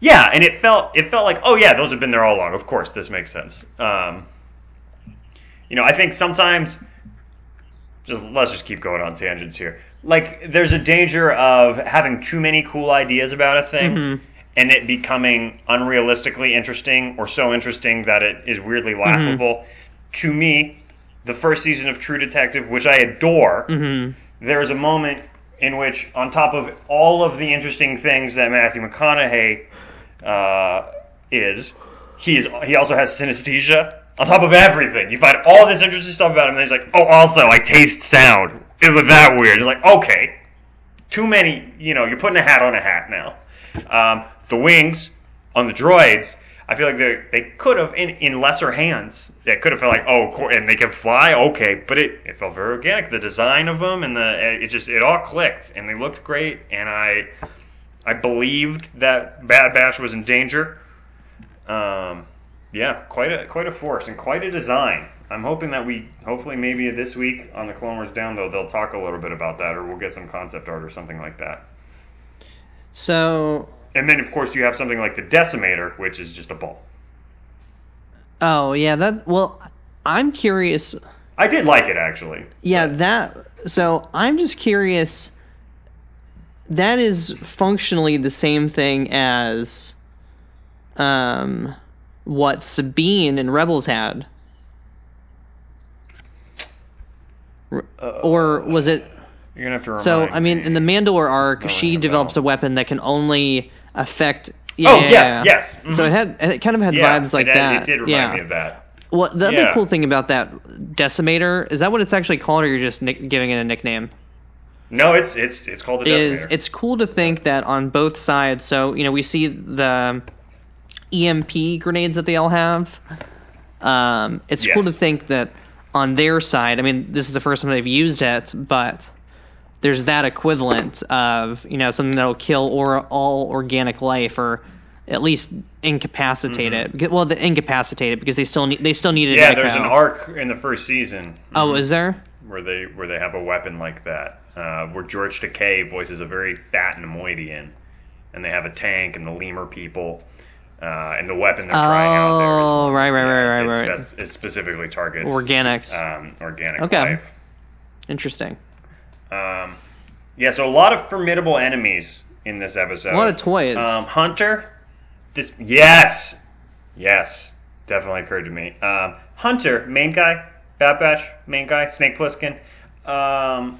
yeah, and it felt it felt like, oh yeah, those have been there all along. Of course, this makes sense. Um, you know, I think sometimes just let's just keep going on tangents here. Like, there's a danger of having too many cool ideas about a thing Mm-hmm. and it becoming unrealistically interesting or so interesting that it is weirdly Mm-hmm. laughable. To me, the first season of True Detective, which I adore, Mm-hmm. there is a moment in which, on top of all of the interesting things that Matthew McConaughey uh, is, he is he also has synesthesia. On top of everything, you find all this interesting stuff about him, and he's like, "Oh, also, I taste sound. Isn't that weird?" It's like, okay, too many. You know, you're putting a hat on a hat now. Um, the wings on the droids, I feel like they they could have in, in lesser hands. They could have felt like, oh, and they can fly, okay, but it, it felt very organic. The design of them and the it just it all clicked, and they looked great, and I I believed that Bad Batch was in danger. Um, yeah, quite a quite a force and quite a design. I'm hoping that we hopefully maybe this week on the Clone Wars Download they'll talk a little bit about that, or we'll get some concept art or something like that. So, And then of course you have something like the Decimator, which is just a ball. oh yeah, that. Well, I'm curious. I did like it actually. Yeah, that. So I'm just curious. That is functionally the same thing as, um, what Sabine and Rebels had. R- or was it? You're gonna have to remind So I mean, in the Mandalore arc, she develops a weapon that can only affect. Yeah, Oh yeah, yes, yeah. yes. mhm. So it had it kind of had yeah, vibes like it, that. It did remind yeah. me of that. Well, the other cool thing about that decimator is that what it's actually called, or you're just nick- giving it a nickname? No, it's it's it's called the Is Decimator. it's cool to think that on both sides. So you know, we see the EMP grenades that they all have. Um, it's cool to think that on their side. I mean, this is the first time they've used it, but there's that equivalent of you know something that'll kill or all organic life or at least incapacitate it. Well, the incapacitate it because they still need they still need it. Mm-hmm. yeah, there's an arc in the first season Oh, is there? where they where they have a weapon like that, uh, where George Takei voices a very fat Neimoidian, and they have a tank and the lemur people, uh, and the weapon they're trying out there. is Oh, right, right, right, right, it's right. spec- It specifically targets Organics. um, organic Okay. life. Interesting. Um, yeah, so a lot of formidable enemies in this episode. A lot of toys. Um, Hunter, this yes, yes, definitely occurred to me. Um, Hunter, main guy, Bad Batch, main guy, Snake Plissken. Um,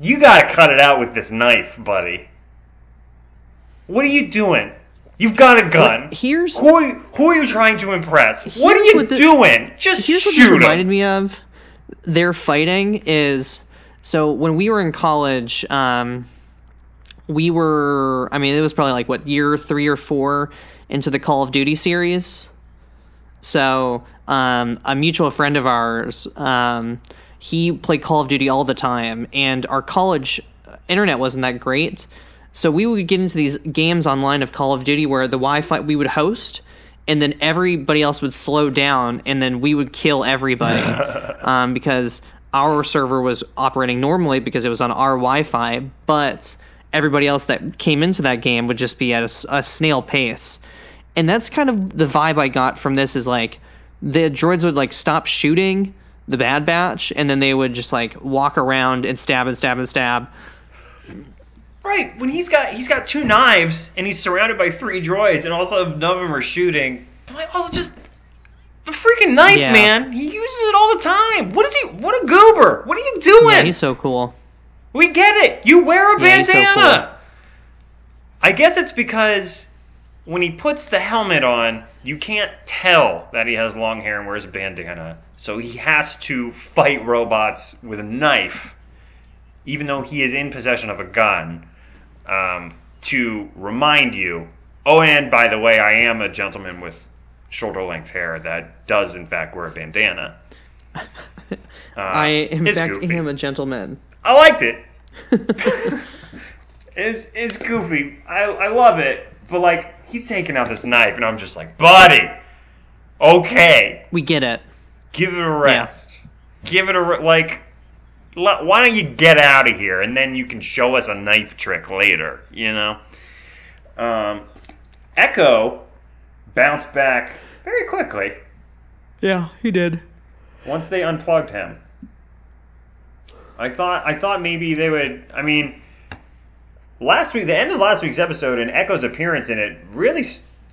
you gotta cut it out with this knife, buddy. What are you doing? You've got a gun. What- here's- who are, you, who are you trying to impress? what are you what doing? Just Here's what shoot this 'em. reminded me of. Their fighting is so when we were in college, um, we were. I mean, it was probably like what year three or four into the Call of Duty series. So um, a mutual friend of ours, um, he played Call of Duty all the time, and our college internet wasn't that great. So we would get into these games online of Call of Duty where the Wi-Fi we would host, and then everybody else would slow down, and then we would kill everybody <laughs> um, because our server was operating normally because it was on our Wi-Fi, but everybody else that came into that game would just be at a snail pace. And that's kind of the vibe I got from this is like the droids would like stop shooting the Bad Batch, and then they would just like walk around and stab and stab and stab. Right, when he's got he's got two knives and he's surrounded by three droids and also none of them are shooting. But like also just the freaking knife, Yeah. man. He uses it all the time. What is he? What a goober! What are you doing? Yeah, he's so cool. we get it. You wear a Yeah, he's so bandana. cool. I guess it's because when he puts the helmet on, you can't tell that he has long hair and wears a bandana. So he has to fight robots with a knife, even though he is in possession of a gun. Um, to remind you. Oh, and by the way, I am a gentleman with shoulder length hair that does in fact wear a bandana. <laughs> Uh, I, in fact, goofy. am a gentleman. I liked it. <laughs> it's it's goofy. I I love it. But like he's taking out this knife, and I'm just like, buddy, okay, We get it. give it a rest. Give it a re- like. Why don't you get out of here, and then you can show us a knife trick later? You know. Um, Echo bounced back very quickly Yeah, he did. once they unplugged him. I thought I thought maybe they would. I mean, last week, the end of last week's episode and Echo's appearance in it really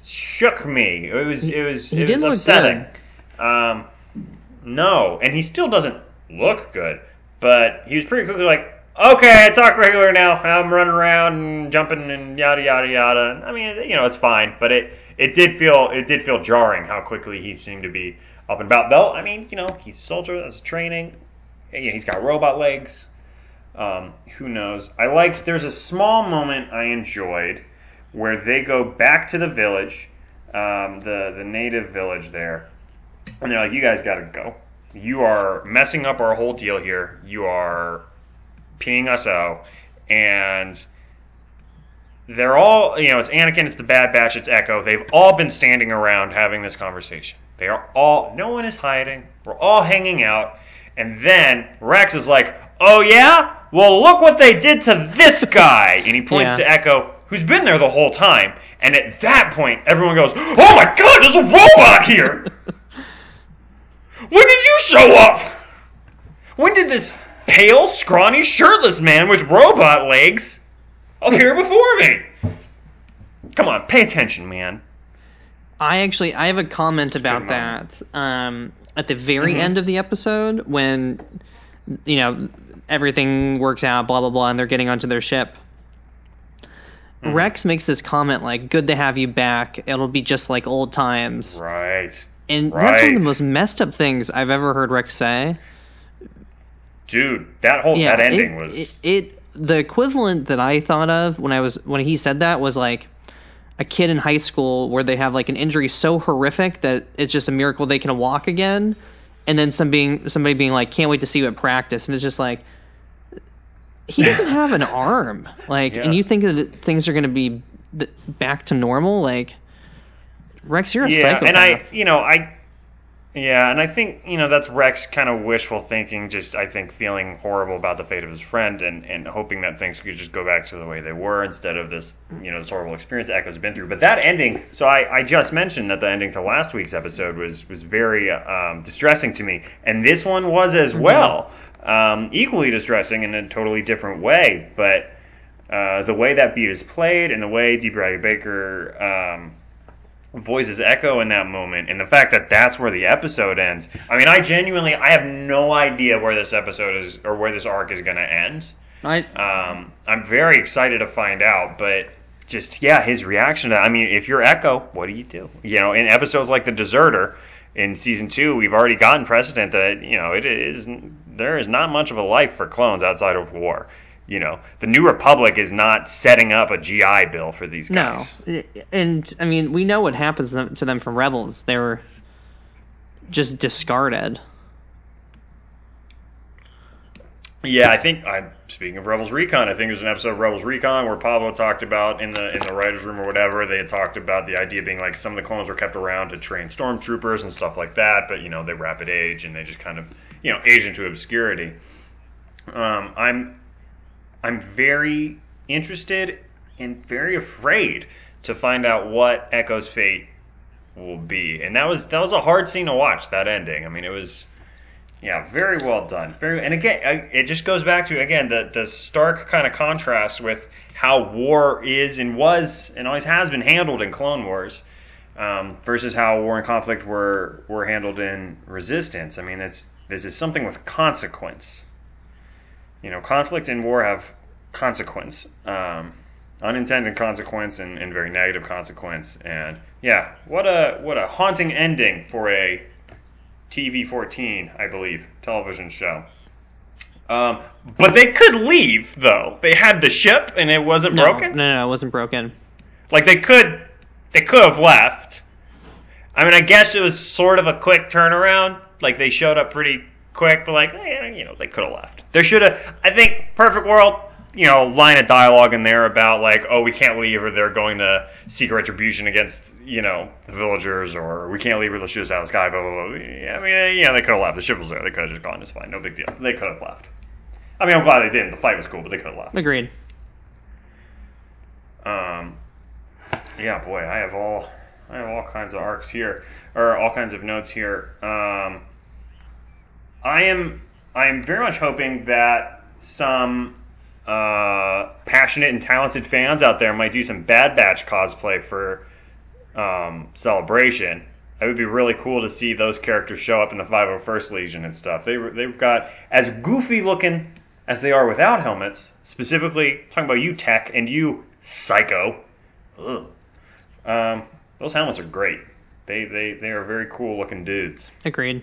shook me. It was it was he it was upsetting. Um, no, and he still doesn't look good, but he was pretty quickly like. Okay, I talk regular now. I'm running around and jumping and yada yada yada. I mean, you know, it's fine, but it it did feel it did feel jarring how quickly he seemed to be up and about. Though, I mean, you know, he's a soldier. That's training. Yeah, he's got robot legs. Um, who knows? I liked. There's a small moment I enjoyed where they go back to the village, um, the the native village there, and they're like, "You guys got to go. You are messing up our whole deal here. You are peeing us out." And they're all, you know, it's Anakin, it's the Bad Batch, it's Echo. They've all been standing around having this conversation. They are all, no one is hiding. We're all hanging out. And then Rex is like, oh yeah? Well, look what they did to this guy. And he points Yeah. to Echo, who's been there the whole time. And at that point, everyone goes, oh my god, there's a robot here! <laughs> when did you show up? When did this pale, scrawny, shirtless man with robot legs appear before me? Come on, pay attention, man. I actually I have a comment about that. Um, at the very Mhm. end of the episode, when you know everything works out, blah blah blah, and they're getting onto their ship. Mm-hmm. Rex makes this comment like, "Good to have you back. It'll be just like old times." Right. And that's one of the most messed up things I've ever heard Rex say. Dude, that whole Yeah, that ending it, was it, it. The equivalent that I thought of when I was when he said that was like a kid in high school where they have like an injury so horrific that it's just a miracle they can walk again, and then some being somebody being like, "Can't wait to see you at practice," and it's just like he doesn't <laughs> have an arm, like, Yeah. and you think that things are going to be back to normal, like. Rex, you're a yeah, psychopath. and I, you know, I, yeah, and I think you know that's Rex kind of wishful thinking. Just I think feeling horrible about the fate of his friend, and and hoping that things could just go back to the way they were instead of this, you know, this horrible experience Echo's been through. But that ending, so I, I just mentioned that the ending to last week's episode was was very um, distressing to me, and this one was as well, um, equally distressing in a totally different way, but. Uh, the way that beat is played and the way D. Bradley Baker um, voices echo in that moment and the fact that that's where the episode ends. I mean i genuinely i have no idea where this episode is or where this arc is going to end. I, um, i'm very excited to find out but just yeah his reaction to i mean if you're echo what do you do? You know in episodes like the deserter in season two we've already gotten precedent that you know it is there is not much of a life for clones outside of war you know the new republic is not setting up a gi bill for these guys. No, and I mean we know what happens to them- from Rebels. They were just discarded. Yeah, I think I speaking of Rebels Recon, I think there's an episode of Rebels Recon where Pablo talked about in the in the writers' room or whatever, they had talked about the idea being like some of the clones were kept around to train stormtroopers and stuff like that, but you know, they rapid age and they just kind of, you know, age into obscurity. Um, I'm I'm very interested and very afraid to find out what Echo's fate will be. And that was that was a hard scene to watch, that ending. I mean, it was yeah, very well done. Very, and again, I- it just goes back to again the the stark kind of contrast with how war is and was and always has been handled in Clone Wars, um, versus how war and conflict were were handled in Resistance. I mean, it's this is something with consequence. You know, conflict and war have consequence, um, unintended consequence, and, and very negative consequence. And yeah, what a what a haunting ending for a TV 14, I believe, television show. Um, but they could leave though. They had the ship and it wasn't No, broken. No, no, it wasn't broken. Like they could, they could have left. I mean, I guess it was sort of a quick turnaround. Like they showed up pretty quick, but like eh, you know, they could have left. There should have. I think perfect world. You know, line of dialogue in there about like, oh, we can't leave, or they're going to seek retribution against you know the villagers, or we can't leave, or they'll shoot out of the sky. Blah blah blah. Yeah, I mean, eh, yeah, they could have left. The ship was there. They could have just gone. It's fine. No big deal. They could have left. I mean, I'm glad they didn't. The fight was cool, but they could have left. Agreed. Um, yeah, boy, I have all I have all kinds of arcs here, or all kinds of notes here. Um, I am I am very much hoping that some uh, passionate and talented fans out there might do some Bad Batch cosplay for um, Celebration. It would be really cool to see those characters show up in the 501st Legion and stuff. They they've got as goofy looking as they are without helmets. Specifically, talking about you, Tech, and you, Psycho. Um, those helmets are great. They, they they are very cool looking dudes. Agreed.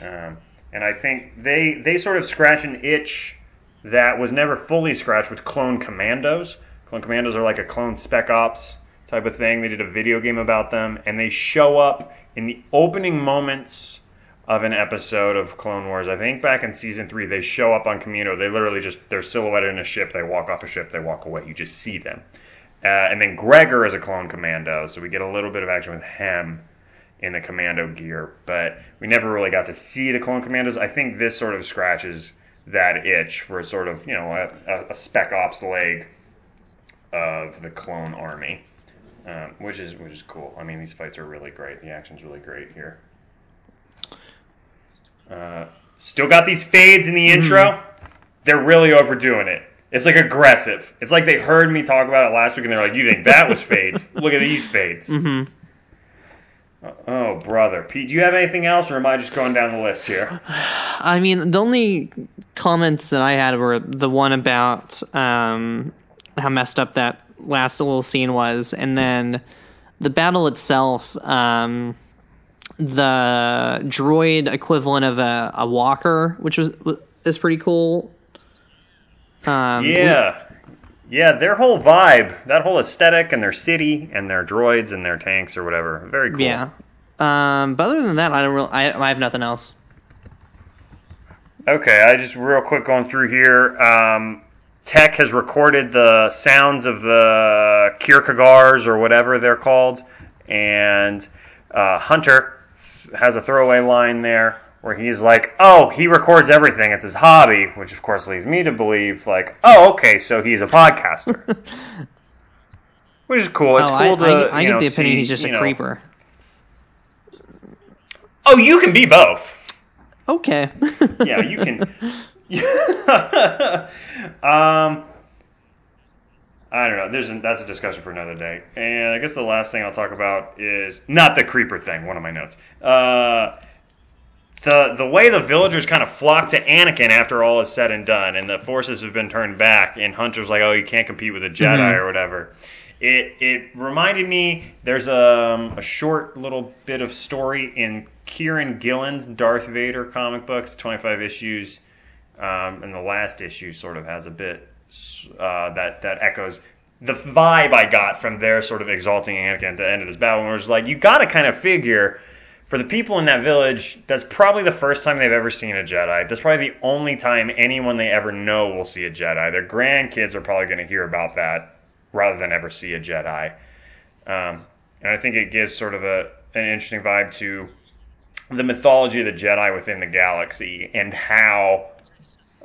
Um, and I think they they sort of scratch an itch that was never fully scratched with Clone Commandos. Clone Commandos are like a clone Spec Ops type of thing. They did a video game about them, and they show up in the opening moments of an episode of Clone Wars. I think back in season three, they show up on Kamino. They literally just they're silhouetted in a ship. They walk off a ship. They walk away. You just see them. Uh, and then Gregor is a clone commando, so we get a little bit of action with him in the commando gear, but we never really got to see the clone commandos. I think this sort of scratches that itch for a sort of you know a, a spec ops leg of the clone army, um, which is which is cool. I mean, these fights are really great. The action's really great here. Uh, still got these fades in the intro. They're really overdoing it. It's like aggressive. It's like they heard me talk about it last week and they're like, "You think that was fades? <laughs> Look at these fades." Mm-hmm. Oh, brother. Pete, do you have anything else, or am I just going down the list here? <sighs> I mean, the only comments that I had were the one about um, how messed up that last little scene was, and then the battle itself. Um, the droid equivalent of a, a walker, which was is pretty cool. Um, Yeah. Yeah, their whole vibe, that whole aesthetic, and their city, and their droids, and their tanks, or whatever. Very cool. Yeah. Um, but other than that, I don't really. I, I have nothing else. Okay, I just real quick going through here. Um, Tech has recorded the sounds of the Keeradaks or whatever they're called, and uh, Hunter has a throwaway line there where he's like, "Oh, he records everything; it's his hobby," which of course leads me to believe, like, "Oh, okay, so he's a podcaster." <laughs> Which is cool. It's oh, cool I, to I, I you get know, the opinion see, he's just a know- creeper. Oh, you can be both. Okay. <laughs> yeah, you can. <laughs> um, I don't know. There's a, that's a discussion for another day. And I guess the last thing I'll talk about is not the creeper thing. One of my notes. Uh, the the way the villagers kind of flock to Anakin after all is said and done, and the forces have been turned back, and Hunter's like, "Oh, you can't compete with a Jedi Mhm. or whatever." It it reminded me. There's a, a short little bit of story in Kieron Gillen's Darth Vader comic books, 25 issues, um, and the last issue sort of has a bit uh, that that echoes the vibe I got from their sort of exalting Anakin at the end of this battle, where it's like you got to kind of figure for the people in that village, that's probably the first time they've ever seen a Jedi. That's probably the only time anyone they ever know will see a Jedi. Their grandkids are probably going to hear about that rather than ever see a Jedi. Um, and I think it gives sort of a an interesting vibe to the mythology of the Jedi within the galaxy and how.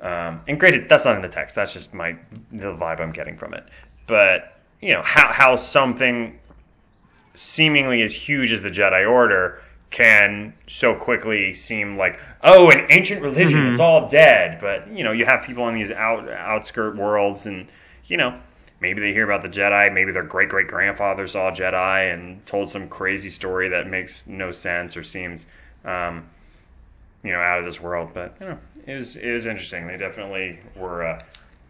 Um, and granted, that's not in the text. That's just my the vibe I'm getting from it. But you know how how something seemingly as huge as the Jedi Order can so quickly seem like oh an ancient religion Mhm. it's all dead. But you know you have people in these out outskirt worlds and you know maybe they hear about the Jedi maybe their great great grandfather saw a Jedi and told some crazy story that makes no sense or seems um, you know out of this world. But you know it was it was interesting. They definitely were uh,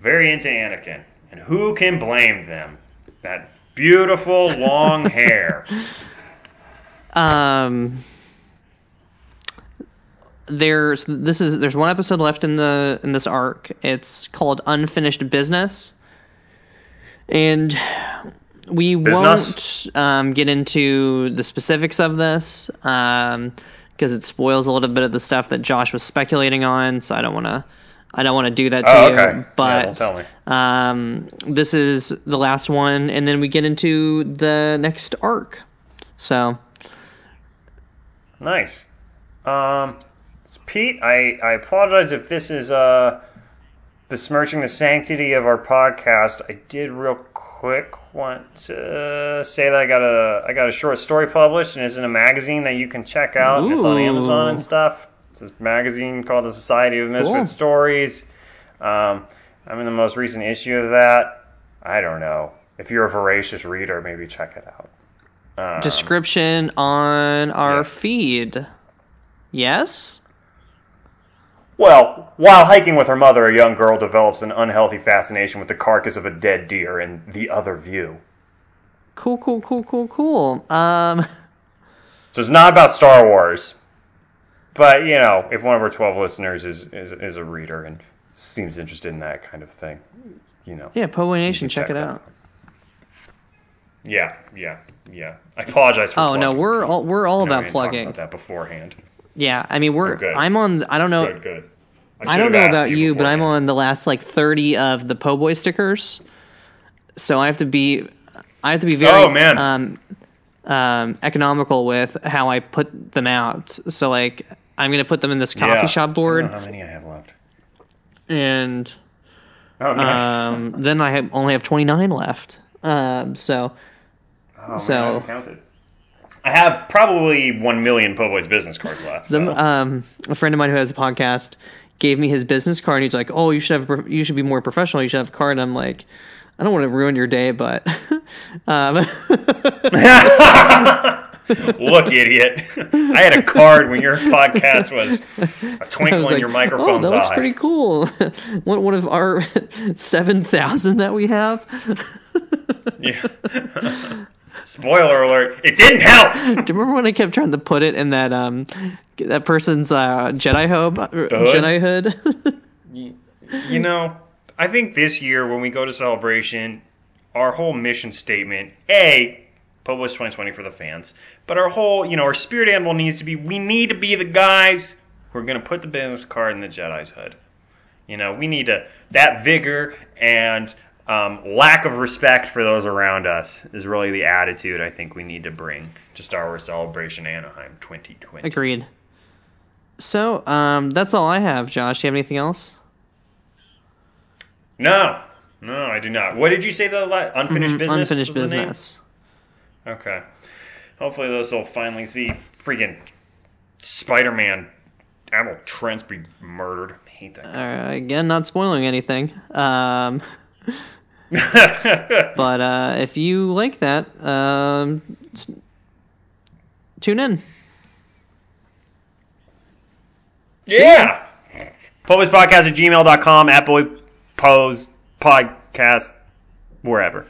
very into Anakin. And who can blame them? That beautiful long hair <laughs> Um, there's this is there's one episode left in the in this arc. It's called Unfinished Business, and we Business? won't um, get into the specifics of this because it spoils a little bit of the stuff that Josh was speculating on. So I don't want to. I don't want to do that to Oh, you, okay. Yeah, but me. um, this is the last one, and then we get into the next arc. So Nice. Um, so Pete, I, I apologize if this is uh, besmirching the sanctity of our podcast. I did real quick want to say that I got a I got a short story published and it's in a magazine that you can check out. and It's on Amazon and stuff. It's a magazine called the Society of Misfit Cool. Stories. Um, I'm in the most recent issue of that. I don't know. If you're a voracious reader, maybe check it out. Um, description on our yeah. feed. Yes. Well, while hiking with her mother, a young girl develops an unhealthy fascination with the carcass of a dead deer and the other view. Cool, cool, cool, cool, cool. Um, <laughs> So it's not about Star Wars, but you know, if one of our twelve listeners is is, is a reader and seems interested in that kind of thing, you know, yeah, Poe Nation, check, check it that out. yeah, yeah, yeah. I apologize for. Oh no, we're all we're all I about didn't talk plugging. about that beforehand. Yeah, I mean we're. Oh, good. I'm on. I don't know. Good, good. I should don't know about you, but I'm on the last like 30 of the Po' Boy stickers. So I have to be, I have to be very Oh, man. um, um, economical with how I put them out. So like, I'm gonna put them in this coffee Yeah. shop I board, don't know how many I have left. and Oh, nice. um, then I have, only have 29 left. Um, so oh, so- counted. I have probably one million Po' Boys business cards left. Some, um, a friend of mine who has a podcast gave me his business card. And He's like, "Oh, you should have, you should be more professional. You should have a card." And I'm like, "I don't want to ruin your day, but." <laughs> um, <laughs> Look, idiot! I had a card when your podcast was a <laughs> twinkle was in like, your "Oh, microphone's that looks eye. pretty cool." one, one of our seven thousand that we have. Yeah. Spoiler alert! It didn't help. <laughs> Do you remember when I kept trying to put it in that um that person's uh, Jedi hood? hood? Jedi hood. <laughs> You know, I think this year when we go to celebration, our whole mission statement, a Boys 2020 for the fans, but our whole, you know, our spirit animal needs to be: we need to be the guys who are going to put the business card in the Jedi's hood. You know, we need to that vigor and um, lack of respect for those around us is really the attitude I think we need to bring to Star Wars Celebration Anaheim 2020. Agreed. So um, that's all I have. Josh, do you have anything else? No, no, I do not. What did you say? The la- unfinished business. Mm-hmm. Unfinished the name? business. Okay. Hopefully, this will finally see freaking Spider-Man. Admiral Trench be murdered. I hate that. Uh, again, not spoiling anything. Um, <laughs> <laughs> but uh, if you like that, um, tune in. yeah. Podcast at gmail.com, at Boy Pose Podcast, wherever.